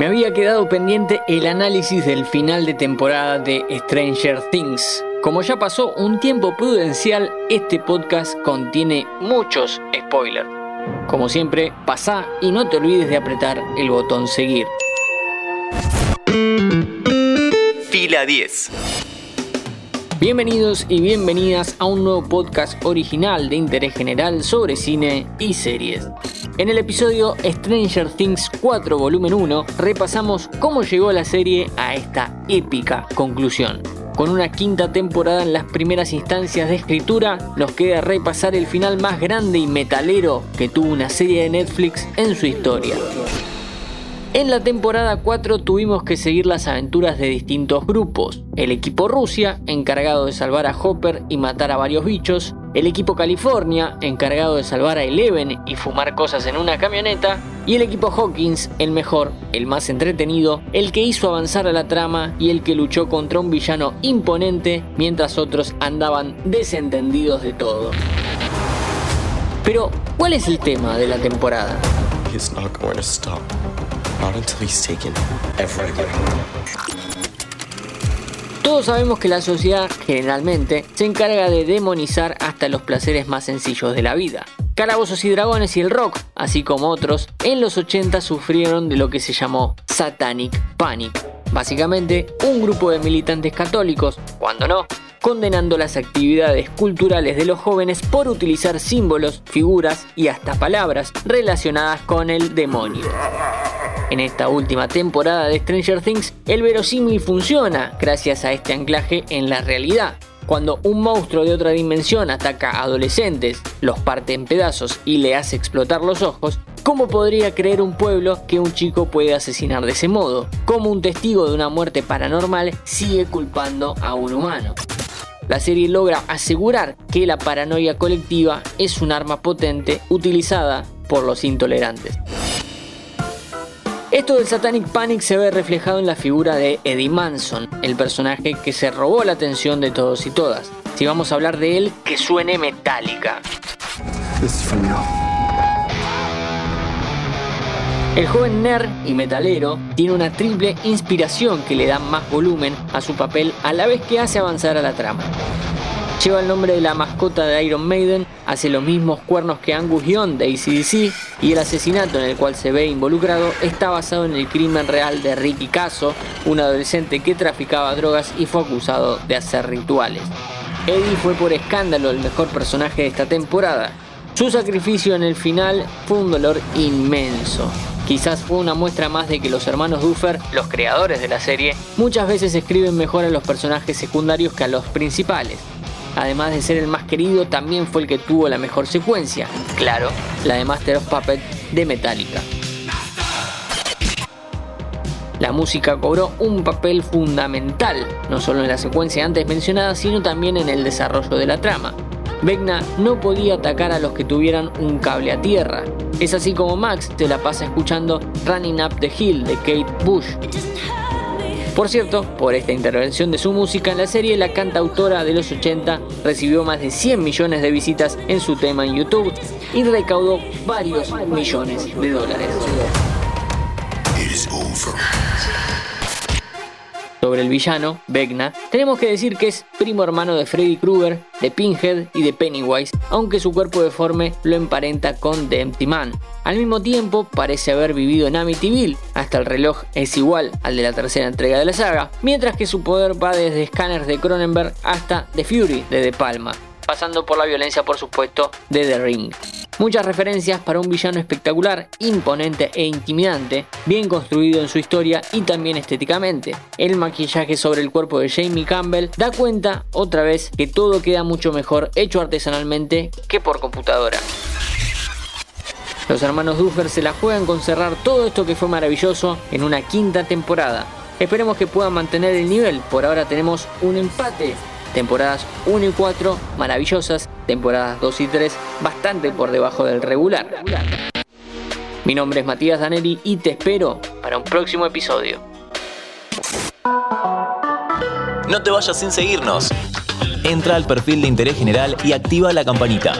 Me había quedado pendiente el análisis del final de temporada de Stranger Things. Como ya pasó un tiempo prudencial, este podcast contiene muchos spoilers. Como siempre, pasa y no te olvides de apretar el botón seguir. Fila 10. Bienvenidos y bienvenidas a un nuevo podcast original de interés general sobre cine y series. En el episodio Stranger Things 4 volumen 1 repasamos cómo llegó la serie a esta épica conclusión. Con una quinta temporada en las primeras instancias de escritura, nos queda repasar el final más grande y metalero que tuvo una serie de Netflix en su historia. En la temporada 4 tuvimos que seguir las aventuras de distintos grupos. El equipo Rusia, encargado de salvar a Hopper y matar a varios bichos. El equipo California, encargado de salvar a Eleven y fumar cosas en una camioneta. Y el equipo Hawkins, el mejor, el más entretenido, el que hizo avanzar a la trama y el que luchó contra un villano imponente mientras otros andaban desentendidos de todo. Pero, ¿cuál es el tema de la temporada? Todos sabemos que la sociedad generalmente se encarga de demonizar hasta los placeres más sencillos de la vida. Calabozos y Dragones y el rock, así como otros, en los 80 sufrieron de lo que se llamó Satanic Panic. Básicamente, un grupo de militantes católicos, cuando no, condenando las actividades culturales de los jóvenes por utilizar símbolos, figuras y hasta palabras relacionadas con el demonio. En esta última temporada de Stranger Things, el verosímil funciona gracias a este anclaje en la realidad. Cuando un monstruo de otra dimensión ataca a adolescentes, los parte en pedazos y le hace explotar los ojos, ¿cómo podría creer un pueblo que un chico puede asesinar de ese modo? ¿Cómo un testigo de una muerte paranormal sigue culpando a un humano? La serie logra asegurar que la paranoia colectiva es un arma potente utilizada por los intolerantes. Esto del Satanic Panic se ve reflejado en la figura de Eddie Manson, el personaje que se robó la atención de todos y todas. Si vamos a hablar de él, que suene metálica. El joven nerd y metalero tiene una triple inspiración que le da más volumen a su papel a la vez que hace avanzar a la trama. Lleva el nombre de la mascota de Iron Maiden, hace los mismos cuernos que Angus Young de ACDC y el asesinato en el cual se ve involucrado está basado en el crimen real de Ricky Caso, un adolescente que traficaba drogas y fue acusado de hacer rituales. Eddie fue por escándalo el mejor personaje de esta temporada. Su sacrificio en el final fue un dolor inmenso. Quizás fue una muestra más de que los hermanos Duffer, los creadores de la serie, muchas veces escriben mejor a los personajes secundarios que a los principales. Además de ser el más querido, también fue el que tuvo la mejor secuencia. Claro, la de Master of Puppet de Metallica. La música cobró un papel fundamental, no solo en la secuencia antes mencionada, sino también en el desarrollo de la trama. Vecna no podía atacar a los que tuvieran un cable a tierra. Es así como Max te la pasa escuchando Running Up the Hill de Kate Bush. Por cierto, por esta intervención de su música en la serie, la cantautora de los 80 recibió más de 100 millones de visitas en su tema en YouTube y recaudó varios millones de dólares. Sobre el villano, Vecna, tenemos que decir que es primo hermano de Freddy Krueger, de Pinhead y de Pennywise, aunque su cuerpo deforme lo emparenta con The Empty Man. Al mismo tiempo, parece haber vivido en Amityville, hasta el reloj es igual al de la tercera entrega de la saga, mientras que su poder va desde Scanners de Cronenberg hasta The Fury de De Palma, pasando por la violencia por supuesto de The Ring. Muchas referencias para un villano espectacular, imponente e intimidante, bien construido en su historia y también estéticamente. El maquillaje sobre el cuerpo de Jamie Campbell da cuenta otra vez que todo queda mucho mejor hecho artesanalmente que por computadora. Los hermanos Duffer se la juegan con cerrar todo esto que fue maravilloso en una quinta temporada. Esperemos que puedan mantener el nivel, por ahora tenemos un empate Temporadas 1 y 4 maravillosas, temporadas 2 y 3 bastante por debajo del regular. Mi nombre es Matías Danelli y te espero para un próximo episodio. No te vayas sin seguirnos. Entra al perfil de interés general y activa la campanita.